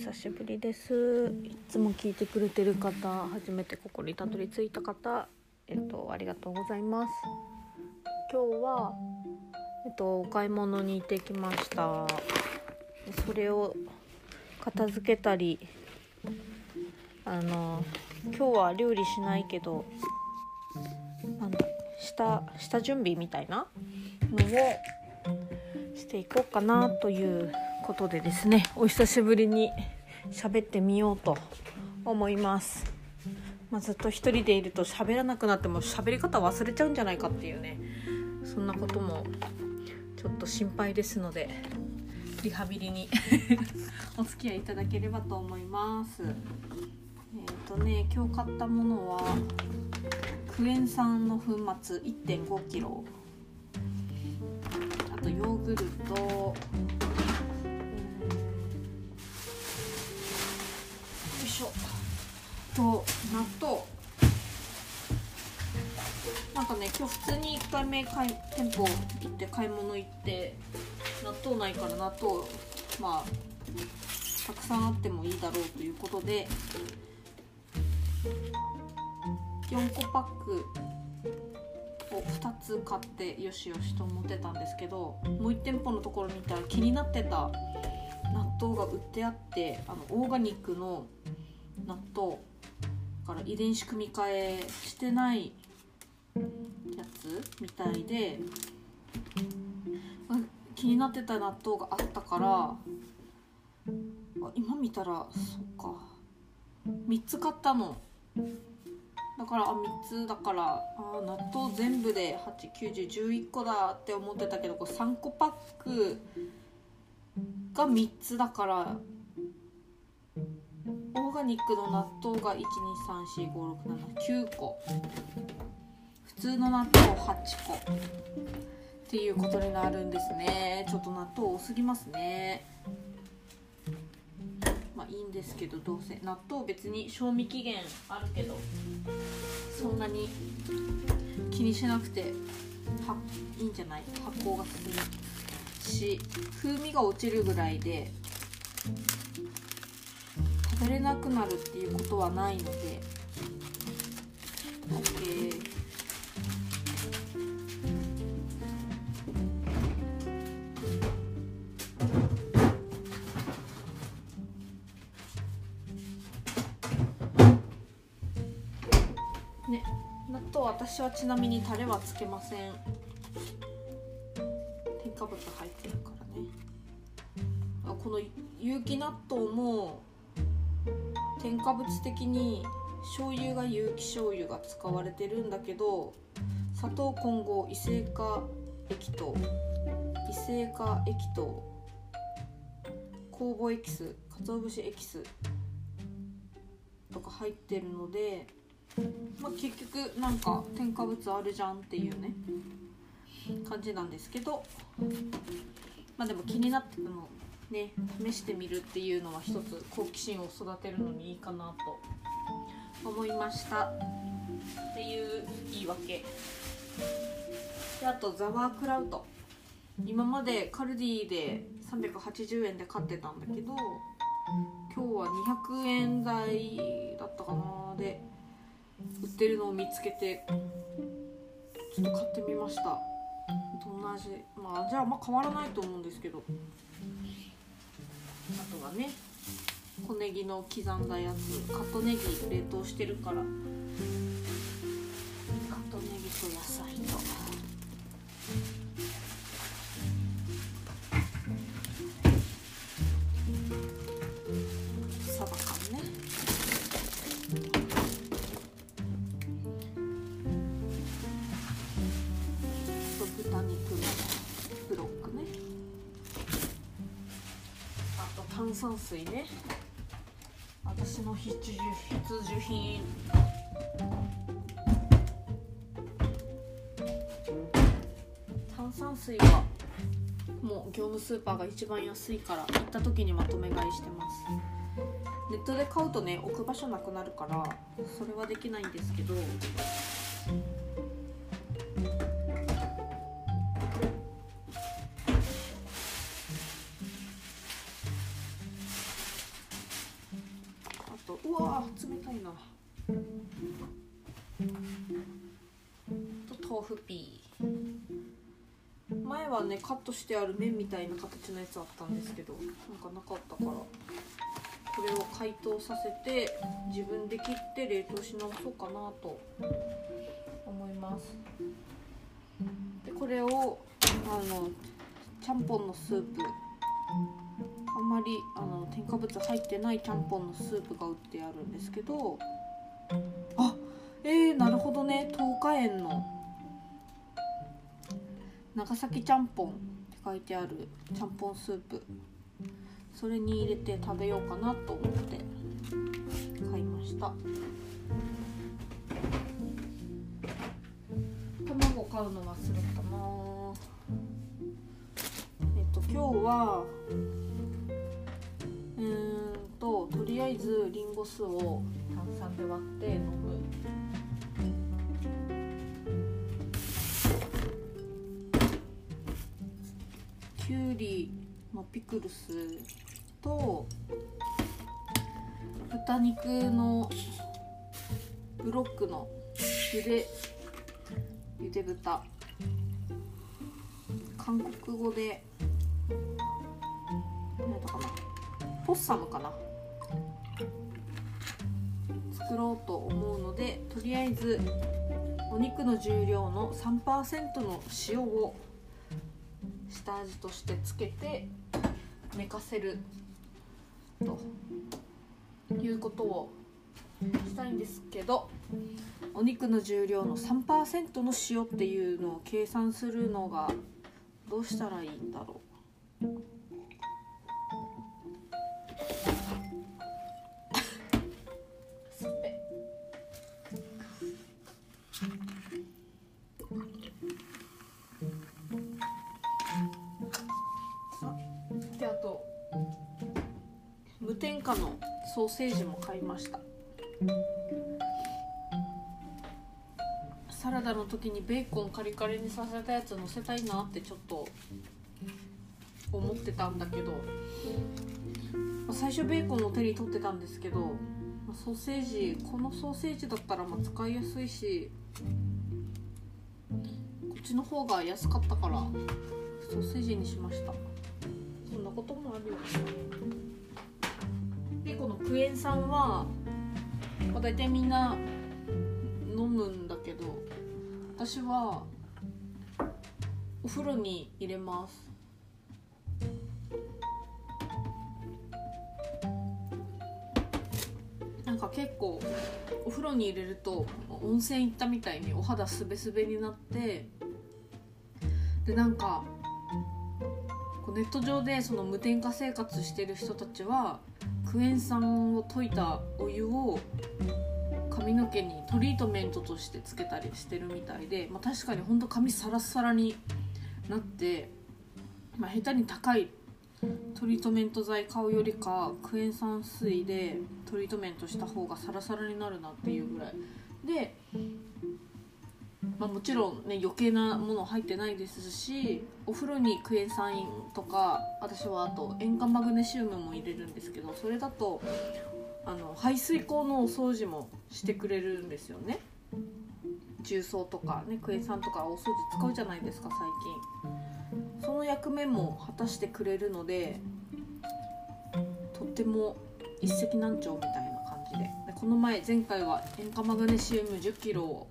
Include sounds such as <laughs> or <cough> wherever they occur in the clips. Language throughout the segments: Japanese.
久しぶりです。いつも聞いてくれてる方初めてここにたどり着いた方えっとありがとうございます。今日はえっとお買い物に行ってきました。それを片付けたりあの今日は料理しないけどなんだ下下準備みたいなのをしていこうかなということでですねお久しぶりに喋ってみようと思います、まあ、ずっと一人でいると喋らなくなっても喋り方忘れちゃうんじゃないかっていうね。そんなこともちょっと心配ですのでリハビリに <laughs> お付き合いいただければと思います。えっ、ー、とね今日買ったものはクエン酸の粉末 1.5kg あとヨーグルト。と納豆。なんかね今日普通に1回目買い店舗行って買い物行って納豆ないから納豆まあたくさんあってもいいだろうということで4個パックを2つ買ってよしよしと思ってたんですけどもう1店舗のところ見たら気になってた納豆が売ってあってあのオーガニックの納豆から遺伝子組み換えしてないやつみたいで気になってた納豆があったから今見たらそっか。3つ買ったの。だからあ3つだからあ納豆全部で89011個だって思ってたけどこれ3個パックが3つだからオーガニックの納豆が1234567 9個。普通の納豆8個。っていうことになるんですね。ちょっと納豆多すぎますね。まあいいんですけどどうせ。納豆別に賞味期限あるけどそんなに気にしなくてはいいんじゃない？発酵が進むし風味が落ちるぐらいで食べれなくなるっていうことはないので。OK ね納豆私はちなみにタレはつけません。添加物入ってるからね。あこの有機納豆も添加物的に醤油が有機醤油が使われてるんだけど砂糖混合異性化液糖異性化液糖酵母エキス鰹節エキスとか入ってるので、まあ、結局なんか添加物あるじゃんっていうね感じなんですけどまあでも気になってるのね試してみるっていうのは一つ好奇心を育てるのにいいかなと思いました。っていう言い訳。であとザワークラウト。今までカルディで380円で買ってたんだけど今日は200円台だったかな。で売ってるのを見つけてちょっと買ってみました。どんな味まあじゃああ変わらないと思うんですけど。あとはね小ネギの刻んだやつカットネギ冷凍してるから。水ね。私の必需必需品。炭酸水はもう業務スーパーが一番安いから行った時にまとめ買いしてます。ネットで買うとね置く場所なくなるからそれはできないんですけどねカットしてある麺みたいな形のやつあったんですけどなんかなかったからこれを解凍させて自分で切って冷凍し直そうかなと思います。でこれをあのちゃんぽんのスープ。あんまりあの添加物入ってないちゃんぽんのスープが売ってあるんですけどあえー、なるほどね。東華園の長崎ちゃんぽんって書いてあるちゃんぽんスープ。それに入れて食べようかなと思って買いました。卵買うの忘れたな。えっと今日はうんととりあえずリンゴ酢を炭酸で割って飲む。きゅうりのピクルスと豚肉のブロックのゆでゆで豚。韓国語で何だかな。ポッサムかな。作ろうと思うのでとりあえずお肉の重量の3%の塩を下味としてつけて寝かせるということをしたいんですけどお肉の重量の3%の塩っていうのを計算するのがどうしたらいいんだろう。無添加のソーセージも買いましたサラダの時にベーコンカリカリにさせたやつ乗せたいなってちょっと思ってたんだけど、最初ベーコンを手に取ってたんですけど、ソーセージこのソーセージだったらまあ使いやすいしこっちの方が安かったからソーセージにしましたそんなこともあるよねこのクエン酸は、まあ、大体みんな飲むんだけど私はお風呂に入れます。なんか結構お風呂に入れると温泉行ったみたいにお肌すべすべになってでなんかネット上でその無添加生活してる人たちはクエン酸を溶いたお湯を髪の毛にトリートメントとしてつけたりしてるみたいで、まあ、確かにほんと髪サラサラになって、まあ、下手に高いトリートメント剤買うよりかクエン酸水でトリートメントした方がサラサラになるなっていうぐらい。で、まあ、もちろんね余計なもの入ってないですしお風呂にクエン酸とか私はあと塩化マグネシウムも入れるんですけどそれだとあの排水口のお掃除もしてくれるんですよね。重曹とかねクエン酸とかお掃除使うじゃないですか最近。その役目も果たしてくれるのでとっても一石何鳥みたいな感じで。でこの前前回は塩化マグネシウム1 0キロを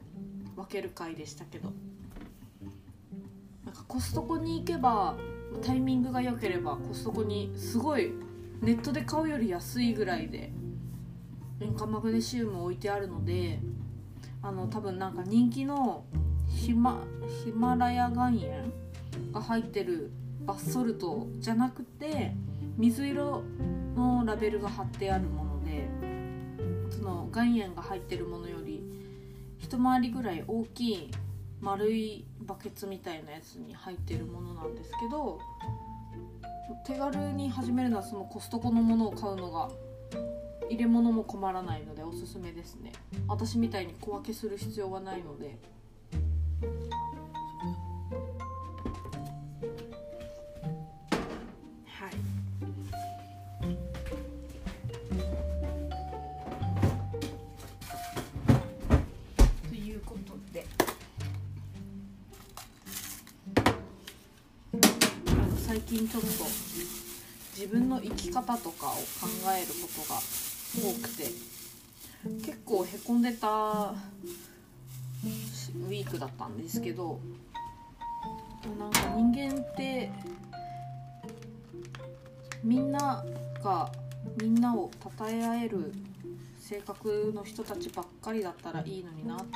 分ける回でしたけど。なんかコストコに行けばタイミングが良ければコストコにすごいネットで買うより安いぐらいで塩化マグネシウム置いてあるのであの多分なんか人気のヒマヒマラヤ岩塩が入ってるバスソルトじゃなくて水色のラベルが貼ってあるものでその岩塩が入ってるものより一回りぐらい大きい丸いバケツみたいなやつに入ってるものなんですけど手軽に始めるのはそのコストコのものを買うのが入れ物も困らないのでおすすめですね。私みたいに小分けする必要はないので。き方とかを考えることが多くて結構へこんでたウィークだったんですけどなんか人間ってみんながみんなを称え合える性格の人たちばっかりだったらいいのになっていう。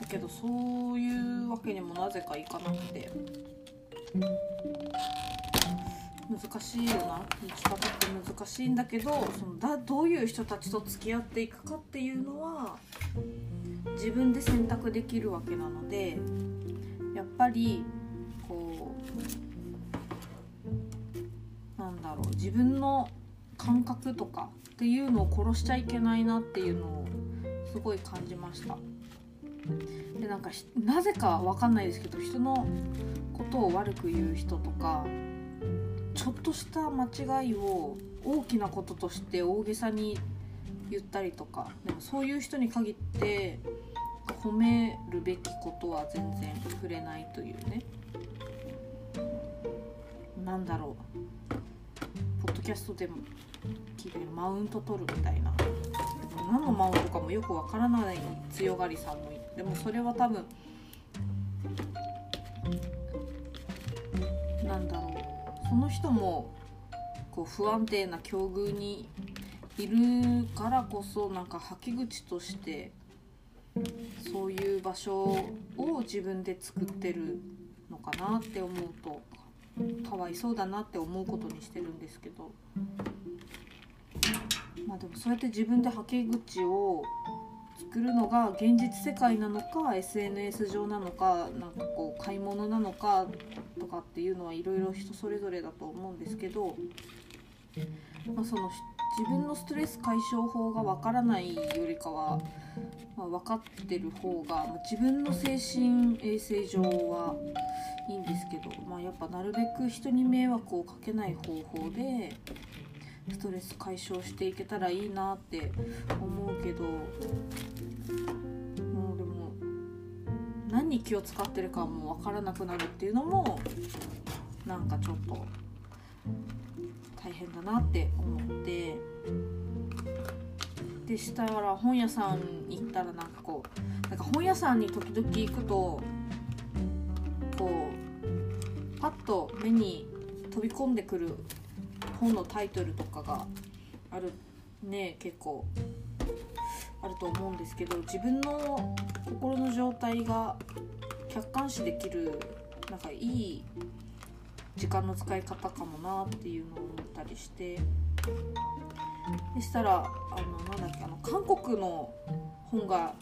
だけどそういうわけにもなぜかいかなくて。難しいよな。生き方って難しいんだけどそのだどういう人たちと付き合っていくかっていうのは自分で選択できるわけなのでやっぱりこうなんだろう自分の感覚とかっていうのを殺しちゃいけないなっていうのをすごい感じました。でなんかなぜかわかんないですけど人のことを悪く言う人とかちょっとした間違いを大きなこととして大げさに言ったりとかでもそういう人に限って褒めるべきことは全然触れないというね。なんだろう。ポッドキャストでも聞いてるマウント取るみたいな。何のマウントかもよくわからない強がりさんもいでもそれは多分なんだろう。その人もこう不安定な境遇にいるからこそなんか吐き口としてそういう場所を自分で作ってるのかなって思うとかわいそうだなって思うことにしてるんですけど。まあでもそうやって自分ではけ口を作るのが現実世界なのか SNS 上なのかなんかこう買い物なのかとかっていうのはいろいろ人それぞれだと思うんですけど、まあ、その自分のストレス解消法がわからないよりかは、まあ、分かってる方が、まあ、自分の精神衛生上はいいんですけど、まあ、やっぱなるべく人に迷惑をかけない方法でストレス解消していけたらいいなって思うけどもうでも何に気を使ってるかも分からなくなるっていうのもなんかちょっと大変だなって思って。でしたら本屋さん行ったらなんかこうなんか本屋さんに時々行くとこうパッと目に飛び込んでくる本のタイトルとかがあるね結構あると思うんですけど自分の心の状態が客観視できるなんかいい時間の使い方かもなっていうのを思ったりしてでしたらあのなんだっけあの韓国の本が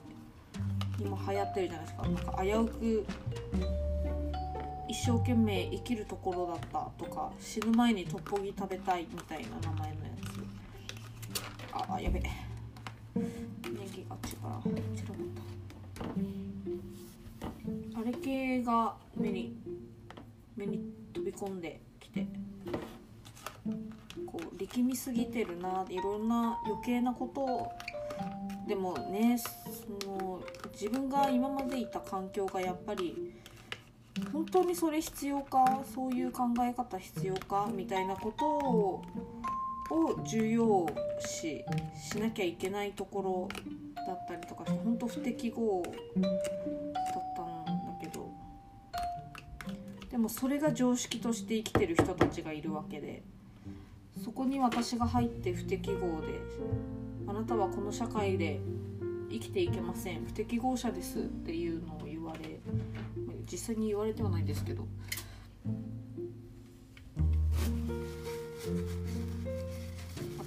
今流行ってるじゃないですか。なんか危うく一生懸命生きるところだったとか死ぬ前にトッポギ食べたいみた。いな名前のやつあやべネギが違う違った。あれ系が目に目に飛び込んできて。こう力みすぎてるないろんな余計なことを。でもねその自分が今までいた環境がやっぱり本当にそれ必要か？そういう考え方必要か？みたいなことをを重要視しなきゃいけないところだったりとかして本当不適合だったんだけど。でもそれが常識として生きてる人たちがいるわけでそこに私が入って不適合であなたはこの社会で生きていけません不適合者ですっていうのを言われ実際に言われてはないんですけど。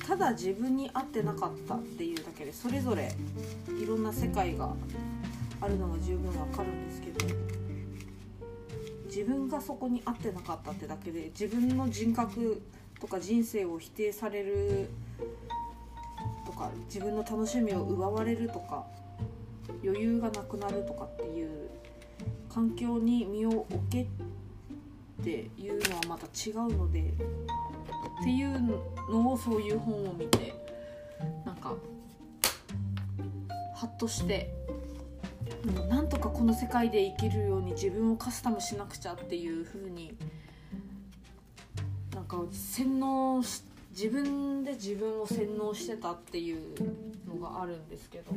ただ自分に合ってなかったっていうだけでそれぞれいろんな世界があるのは十分わかるんですけど自分がそこに合ってなかったってだけで自分の人格とか人生を否定されるとか自分の楽しみを奪われるとか余裕がなくなるとかっていう環境に身を置けっていうのはまた違うのでっていうのをそういう本を見てなんかハッとしてなんとかこの世界で生きるように自分をカスタムしなくちゃっていう風になんか洗脳し自分で自分を洗脳してたっていうのがあるんですけど。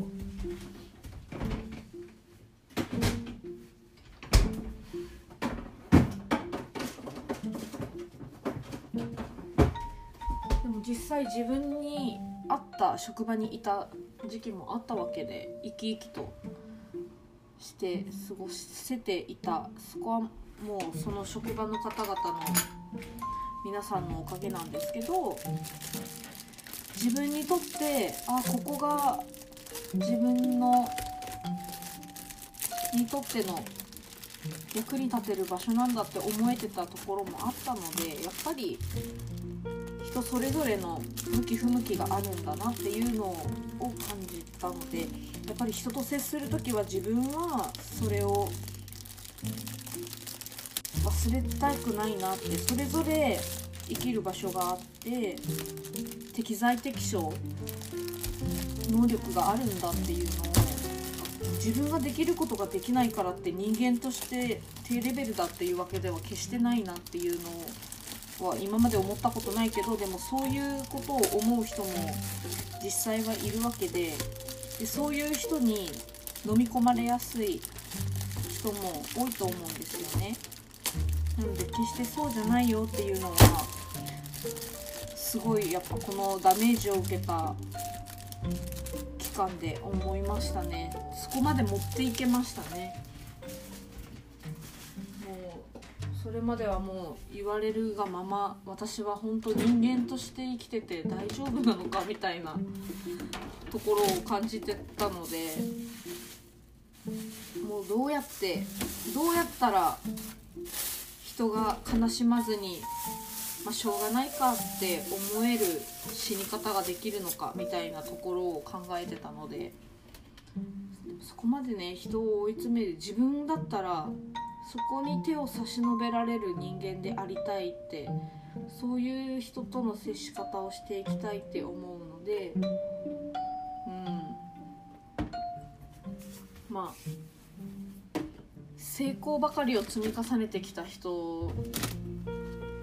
実際自分に合った職場にいた時期もあったわけで生き生きとして過ごせていたそこはもうその職場の方々の皆さんのおかげなんですけど自分にとってあここが自分のにとっての役に立てる場所なんだって思えてたところもあったのでやっぱり人それぞれの向き不向きがあるんだなっていうのを感じたのでやっぱり人と接する時は自分はそれを忘れたくないなってそれぞれ生きる場所があって適材適所能力があるんだっていうのを自分ができることができないからって人間として低レベルだっていうわけでは決してないなっていうのをは今まで思ったことないけどでもそういうことを思う人も実際はいるわけででそういう人に飲み込まれやすい人も多いと思うんですよね。なので決してそうじゃないよっていうのはすごいやっぱこのダメージを受けた期間で思いましたねそこまで持っていけましたねそれまではもう言われるがまま私は本当人間として生きてて大丈夫なのかみたいなところを感じてたのでもうどうやってどうやったら人が悲しまずに、まあ、しょうがないかって思える死に方ができるのかみたいなところを考えてたのでそこまでね人を追い詰める自分だったらそこに手を差し伸べられる人間でありたいってそういう人との接し方をしていきたいって思うのでうん。まあ成功ばかりを積み重ねてきた人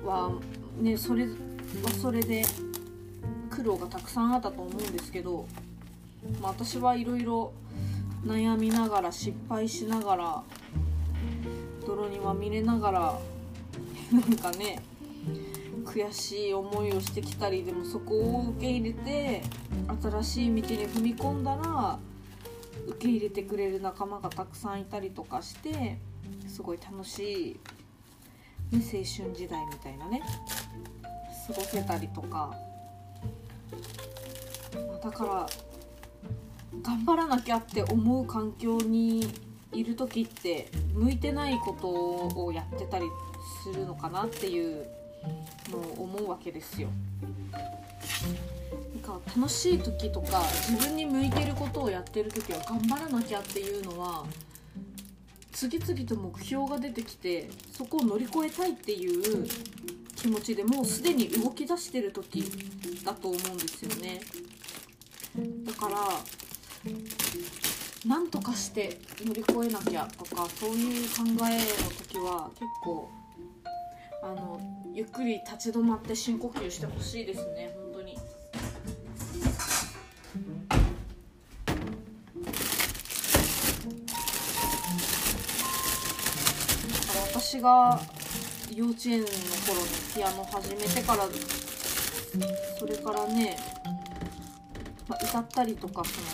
はねそれはそれで苦労がたくさんあったと思うんですけど、まあ、私はいろいろ悩みながら失敗しながら泥にまみれながら <laughs> なんかね悔しい思いをしてきたりでもそこを受け入れて新しい道に踏み込んだら受け入れてくれる仲間がたくさんいたりとかしてすごい楽しい、ね、青春時代みたいなね過ごせたりとか。だから頑張らなきゃって思う環境にいる時って向いてないことをやってたりするのかなっていうのを思うわけですよ。なんか楽しい時とか自分に向いてることをやってる時は頑張らなきゃっていうのは次々と目標が出てきてそこを乗り越えたいっていう気持ちでもうすでに動き出してる時だと思うんですよねだから何とかして乗り越えなきゃとかそういう考えの時は結構あのゆっくり立ち止まって深呼吸してほしいですね本当に。だから私が幼稚園の頃にピアノ始めてからそれからね、まあ、歌ったりとかその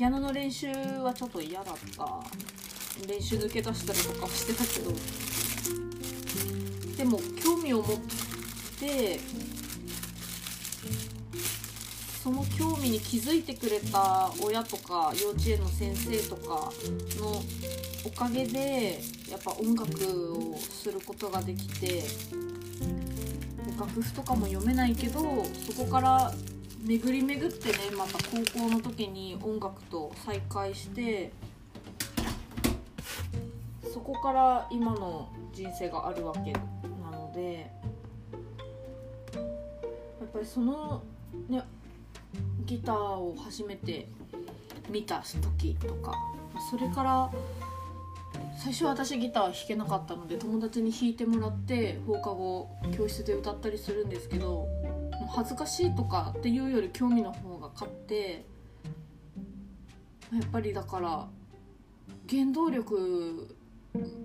ピアノの練習はちょっと嫌だった。練習抜け出したりとかしてたけど。でも興味を持ってその興味に気づいてくれた親とか幼稚園の先生とかのおかげでやっぱ音楽をすることができて楽譜とかも読めないけどそこから巡り巡ってねまた高校の時に音楽と再会してそこから今の人生があるわけなのでやっぱりそのねギターを初めて見た時とかそれから最初私ギター弾けなかったので友達に弾いてもらって放課後教室で歌ったりするんですけど恥ずかしいとかっていうより興味の方が勝ってやっぱりだから原動力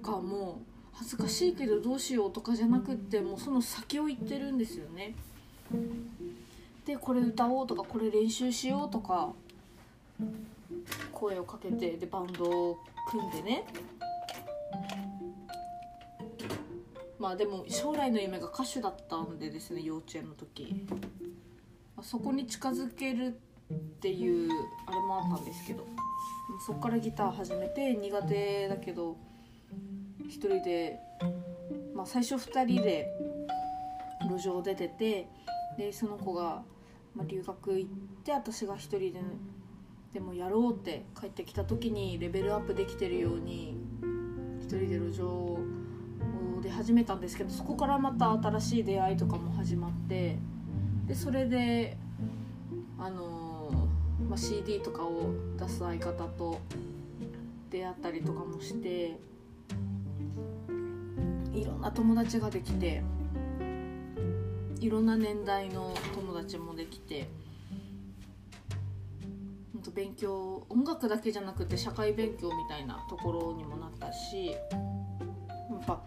がもう恥ずかしいけどどうしようとかじゃなくってもうその先を言ってるんですよね。でこれ歌おうとかこれ練習しようとか声をかけてでバンドを組んでねまあでも将来の夢が歌手だったんでですね幼稚園の時。そこに近づけるっていうあれもあったんですけど。そっからギター始めて苦手だけど1人で、まあ、最初2人で路上出ててでその子が、ま、留学行って私が1人で、でもやろうって帰ってきた時にレベルアップできてるように1人で路上をで始めたんですけどそこからまた新しい出会いとかも始まってでそれであのー、まあ、CD とかを出す相方と出会ったりとかもしていろんな友達ができていろんな年代の友達もできて勉強音楽だけじゃなくて社会勉強みたいなところにもなったしやっぱ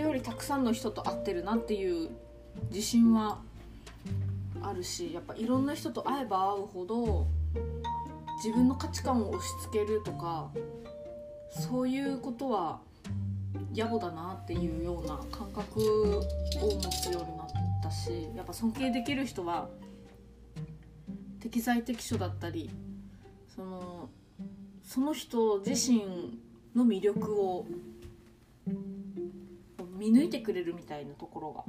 人よりたくさんの人と会ってるなっていう自信はあるしやっぱいろんな人と会えば会うほど自分の価値観を押し付けるとかそういうことは野暮だなっていうような感覚を持つようになったしやっぱ尊敬できる人は適材適所だったりそのその人自身の魅力を見抜いてくれるみたいなところが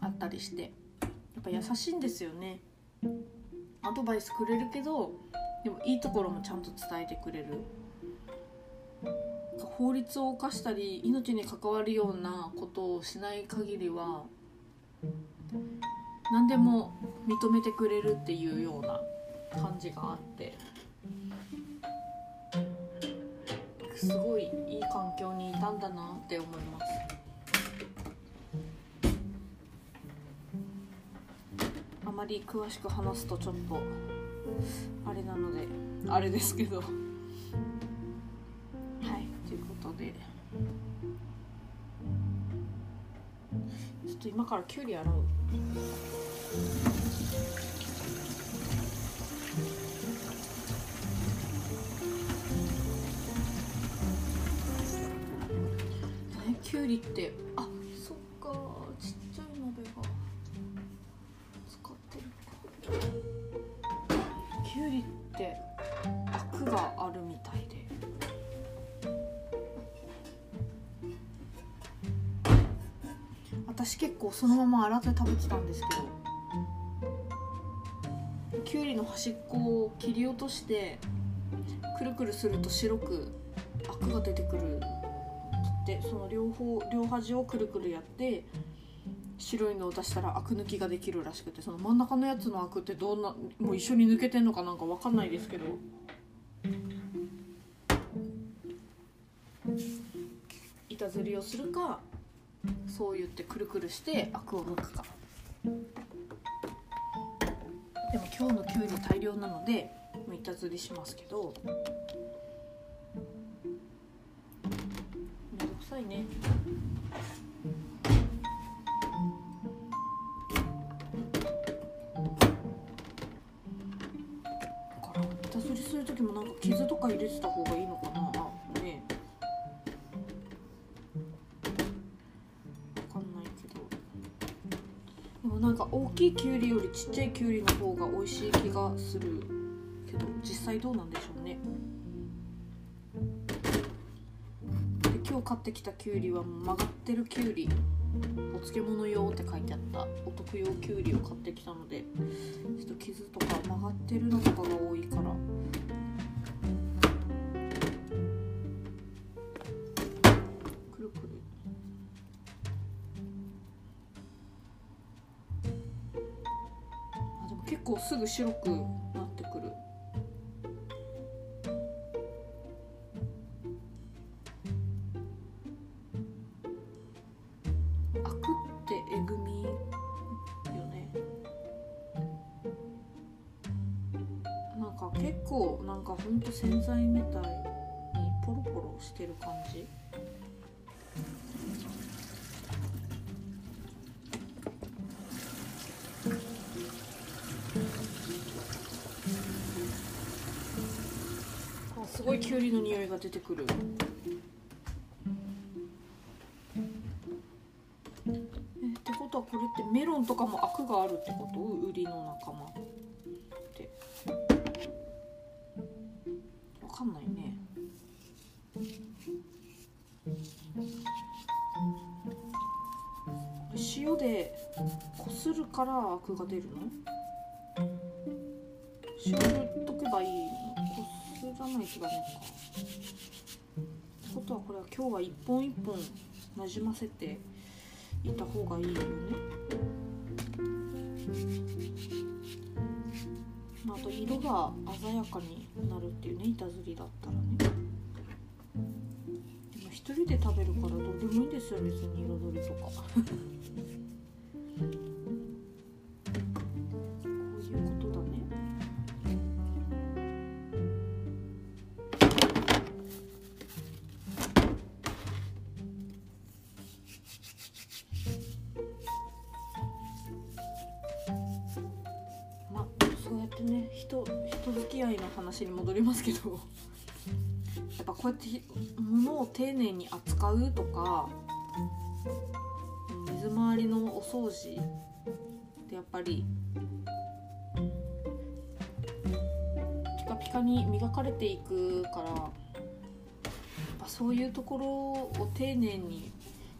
あったりしてやっぱ優しいんですよね。アドバイスくれるけどでもいいところもちゃんと伝えてくれる。法律を犯したり命に関わるようなことをしない限りは何でも認めてくれるっていうような感じがあって。すごいいい環境にいたんだなって思います。あまり詳しく話すとちょっとあれなのであれですけど。はいということで。ちょっと今からきゅうり洗う。ゅうりってあそっかちっちゃい鍋が使ってるか。きゅうりってアクがあるみたいで。私結構そのまま洗って食べてたんですけどきゅうりの端っこを切り落としてくるくるすると白くアクが出てくるってその両方両端をくるくるやって白いのを出したらアク抜きができるらしくてその真ん中のやつのアクってどんなもう一緒に抜けてんのかなんか分かんないですけど。板ずりをするかそう言ってくるくるしてアクを抜くか。でも今日のきゅうり大量なので板ずりしますけど。めんどくさいね。だから板ずりする時もなんか傷とか入れてた方がいいのかな。わかんなんか大きいきゅうりよりちっちゃいきゅうりの方が美味しい気がするけど実際どうなんでしょう？買ってきたきゅうりは曲がってるきゅうりお漬物用って書いてあった。お得用きゅうりを買ってきたのでちょっと傷とか曲がってるのとかが多いから。くるくる。あでも結構すぐ白くな結構なんかほんと洗剤みたいにポロポロしてる感じ。あすごいきゅうりの匂いが出てくる。えってことはこれってメロンとかもアクがあるってこと？ウリの仲間。からアクが出るの？塩塗っとけばいいのこすらないとダメかってことはこれは今日は一本一本なじませていた方がいいよね。まああと色が鮮やかになるっていうね板ずりだったらね。でも一人で食べるからどうでもいいんですよ別に彩りとか。けど。やっぱこうやって物を丁寧に扱うとか水回りのお掃除ってやっぱりピカピカに磨かれていくからやっぱそういうところを丁寧に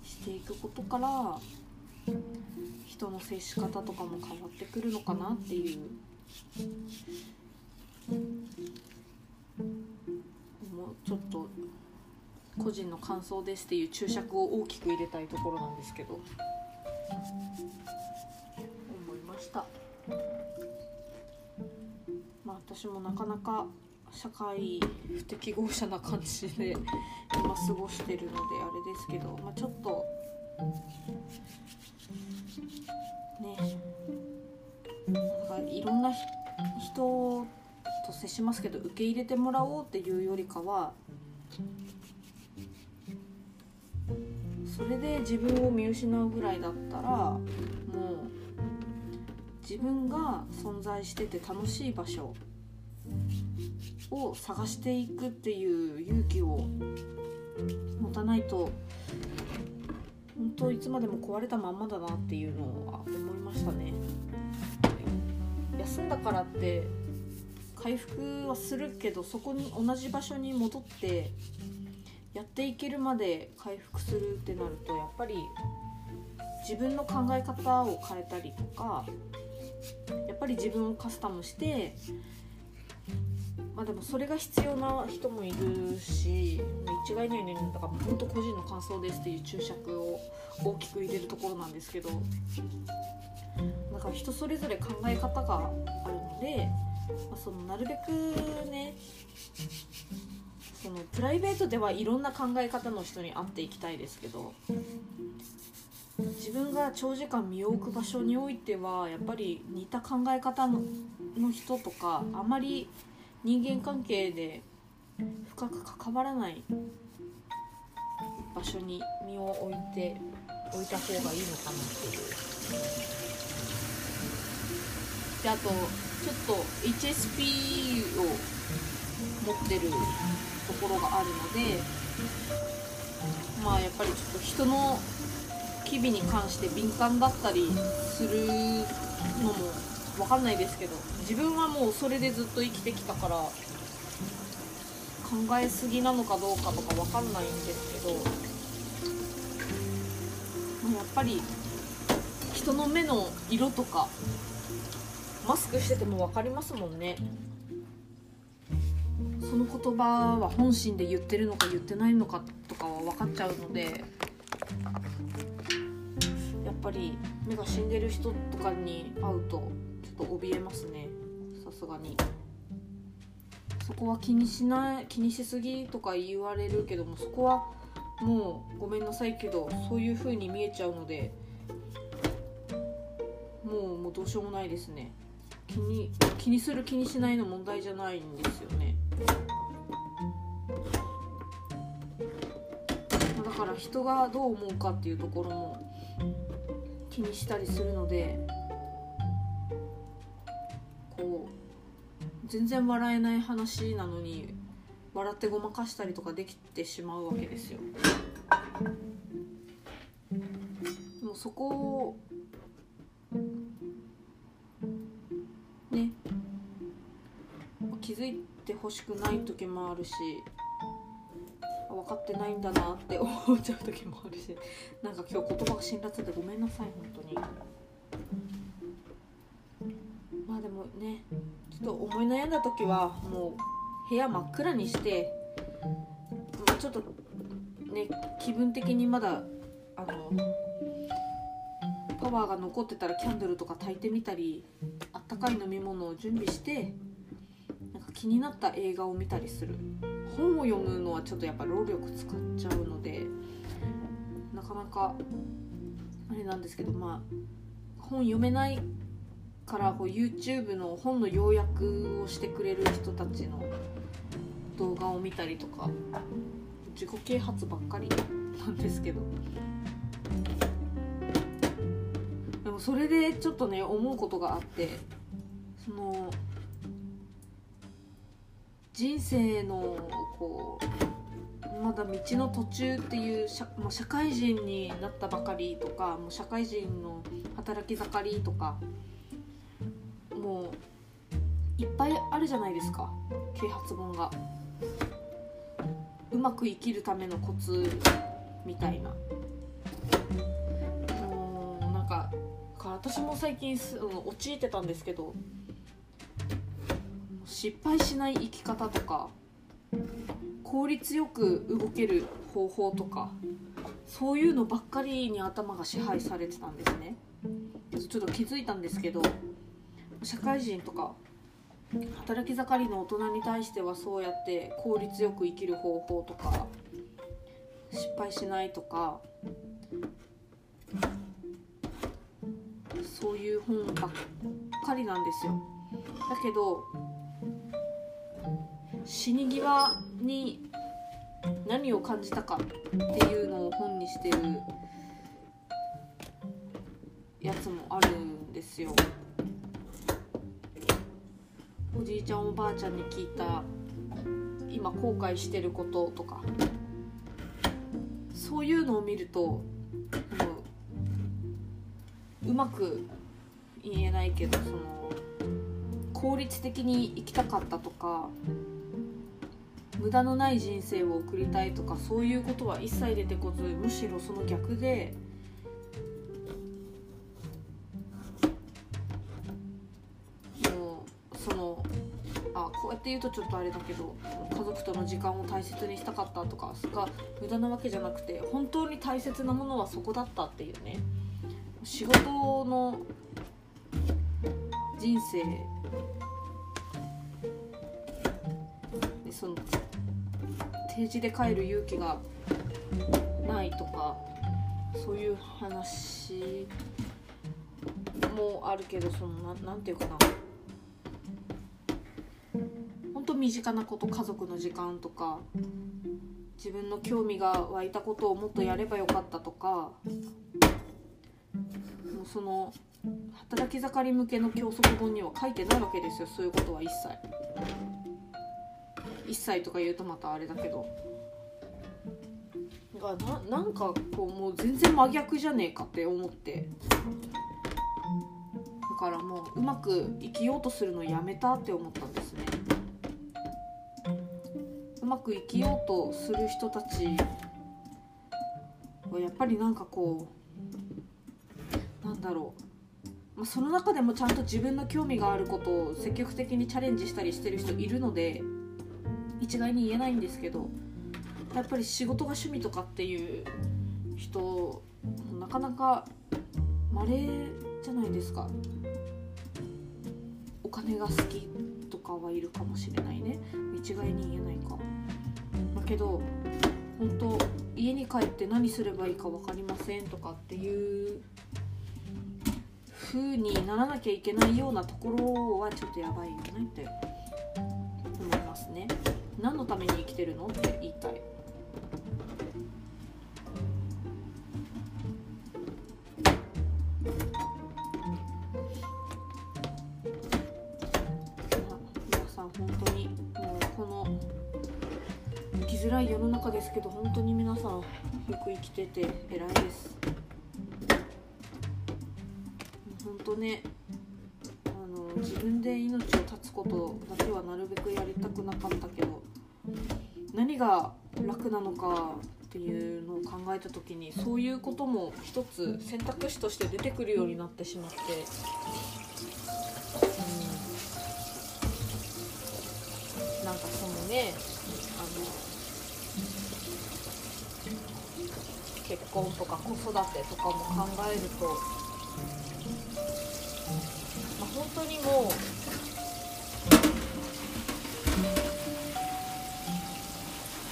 していくことから人の接し方とかも変わってくるのかなっていう。個人の感想ですっていう注釈を大きく入れたいところなんですけど。思いました。まあ私もなかなか社会不適合者な感じで今過ごしてるのであれですけど、まあ、ちょっとねなんかいろんなひ人と接しますけど受け入れてもらおうっていうよりかはそれで自分を見失うぐらいだったらもう自分が存在してて楽しい場所を探していくっていう勇気を持たないと本当いつまでも壊れたまんまだなっていうのは思いましたね。休んだからって回復はするけどそこに同じ場所に戻ってやっていけるまで回復するってなるとやっぱり自分の考え方を変えたりとかやっぱり自分をカスタムしてまあでもそれが必要な人もいるし一概にはねだから本当個人の感想ですっていう注釈を大きく入れるところなんですけどだか人それぞれ考え方があるので、まあ、そのなるべくねそのプライベートではいろんな考え方の人に会っていきたいですけど自分が長時間身を置く場所においてはやっぱり似た考え方のの人とかあまり人間関係で深く関わらない場所に身を置いて置いた方がいいのかなっていう。であとちょっと HSP を持ってるところがあるのでまあやっぱりちょっと人の機微に関して敏感だったりするのも分かんないですけど自分はもうそれでずっと生きてきたから考えすぎなのかどうかとか分かんないんですけどやっぱり人の目の色とかマスクしてても分かりますもんね。その言葉は本心で言ってるのか言ってないのかとかは分かっちゃうのでやっぱり目が死んでる人とかに会うとちょっと怯えますね。さすがに。そこは気にしない気にしすぎとか言われるけどもそこはもうごめんなさいけどそういう風に見えちゃうのでもうもうどうしようもないですね。気に気にする気にしないの問題じゃないんですよね。だから人がどう思うかっていうところも気にしたりするのでこう全然笑えない話なのに笑ってごまかしたりとかできてしまうわけですよ。でもそこをね気づいてほしくない時もあるし分かってないんだなって思っちゃう時もあるし <laughs> なんか今日言葉が辛辣でごめんなさい本当に。まあでもねちょっと思い悩んだ時はもう部屋真っ暗にしてちょっとね気分的にまだあのパワーが残ってたらキャンドルとか焚いてみたりあったかい飲み物を準備して気になった映画を見たりする。本を読むのはちょっとやっぱ労力使っちゃうのでなかなかあれなんですけどまあ本読めないからこう YouTube の本の要約をしてくれる人たちの動画を見たりとか自己啓発ばっかりなんですけど。でもそれでちょっとね思うことがあってその人生のこうまだ道の途中っていう社もう社会人になったばかりとかもう社会人の働き盛りとかもういっぱいあるじゃないですか。啓発本が。うまく生きるためのコツみたいな。もうなんか私も最近す陥ってたんですけど失敗しない生き方とか効率よく動ける方法とかそういうのばっかりに頭が支配されてたんですね。ちょっと気づいたんですけど社会人とか働き盛りの大人に対してはそうやって効率よく生きる方法とか失敗しないとかそういう本ばっかりなんですよ。だけど死に際に何を感じたかっていうのを本にしてるやつもあるんですよ。おじいちゃんおばあちゃんに聞いた今後悔してることとか。そういうのを見るとうまく言えないけどその効率的に生きたかったとか無駄のない人生を送りたいとかそういうことは一切出てこずむしろその逆でもうそのあこうやって言うとちょっとあれだけど家族との時間を大切にしたかったとかが無駄なわけじゃなくて本当に大切なものはそこだったっていうね。仕事の人生でその定時で帰る勇気がないとかそういう話もあるけどそのななんていうかな本当身近なこと家族の時間とか自分の興味が湧いたことをもっとやればよかったとかもうその働き盛り向けの教則本には書いてないわけですよそういうことは一切。1歳とか言うとまたあれだけど。がななんかこうもう全然真逆じゃねえかって思って。だからもううまく生きようとするのやめたって思ったんですね。うまく生きようとする人たちはやっぱりなんかこうなんだろう。まあ、その中でもちゃんと自分の興味があることを積極的にチャレンジしたりしてる人いるので。一概に言えないんですけどやっぱり仕事が趣味とかっていう人なかなか稀じゃないですか。お金が好きとかはいるかもしれないね。一概に言えないか。だけど本当家に帰って何すればいいか分かりませんとかっていう風にならなきゃいけないようなところはちょっとやばいよねって思いますね。何のために生きてるの？って言いたい。皆さん本当にもうこの生きづらい世の中ですけど本当に皆さんよく生きてて偉いです。本当ね分で命を絶つことだけはなるべくやりたくなかったけど何が楽なのかっていうのを考えた時にそういうことも一つ選択肢として出てくるようになってしまって、うん、なんかそのねあの結婚とか子育てとかも考えると、まあ、本当にもう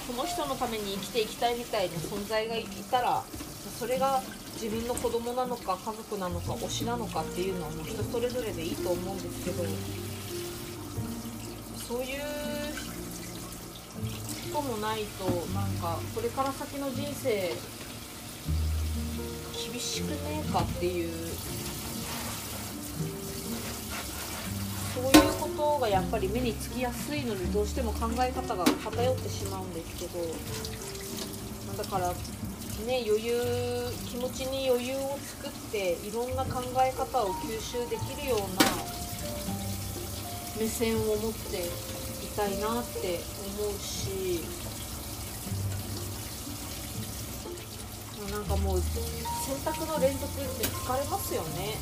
この人のために生きていきたいみたいな存在がいたらそれが自分の子供なのか家族なのか推しなのかっていうのはもう人それぞれでいいと思うんですけどそういう人もないとなんかこれから先の人生厳しくねえかっていうことがやっぱり目につきやすいのでどうしても考え方が偏ってしまうんですけどだからね余裕気持ちに余裕を作っていろんな考え方を吸収できるような目線を持っていたいなって思うしなんかもう選択の連続って疲れますよね。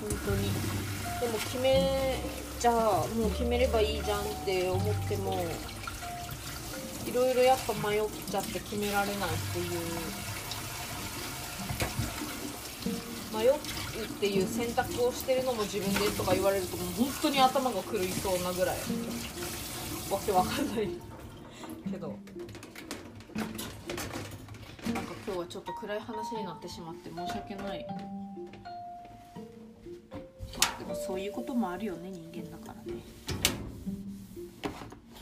本当に。でも決めじゃあもう決めればいいじゃんって思ってもいろいろやっぱ迷っちゃって決められないっていう迷うっていう選択をしてるのも自分でとか言われるともう本当に頭が狂いそうなぐらいわけわかんないけど。なんか今日はちょっと暗い話になってしまって申し訳ない。そういうこともあるよね人間だからね。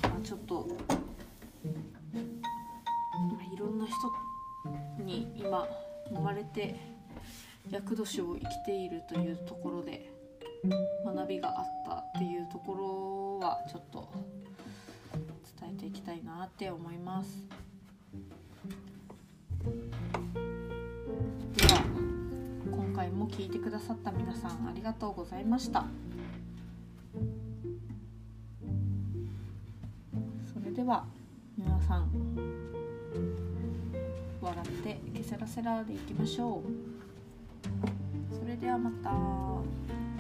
まあちょっと、まあ、いろんな人に今生まれて厄年を生きているというところで学びがあったっていうところはちょっと伝えていきたいなって思います。回も聞いてくださった皆さんありがとうございましたそれでは皆さん笑ってケセラセラでいきましょうそれではまた。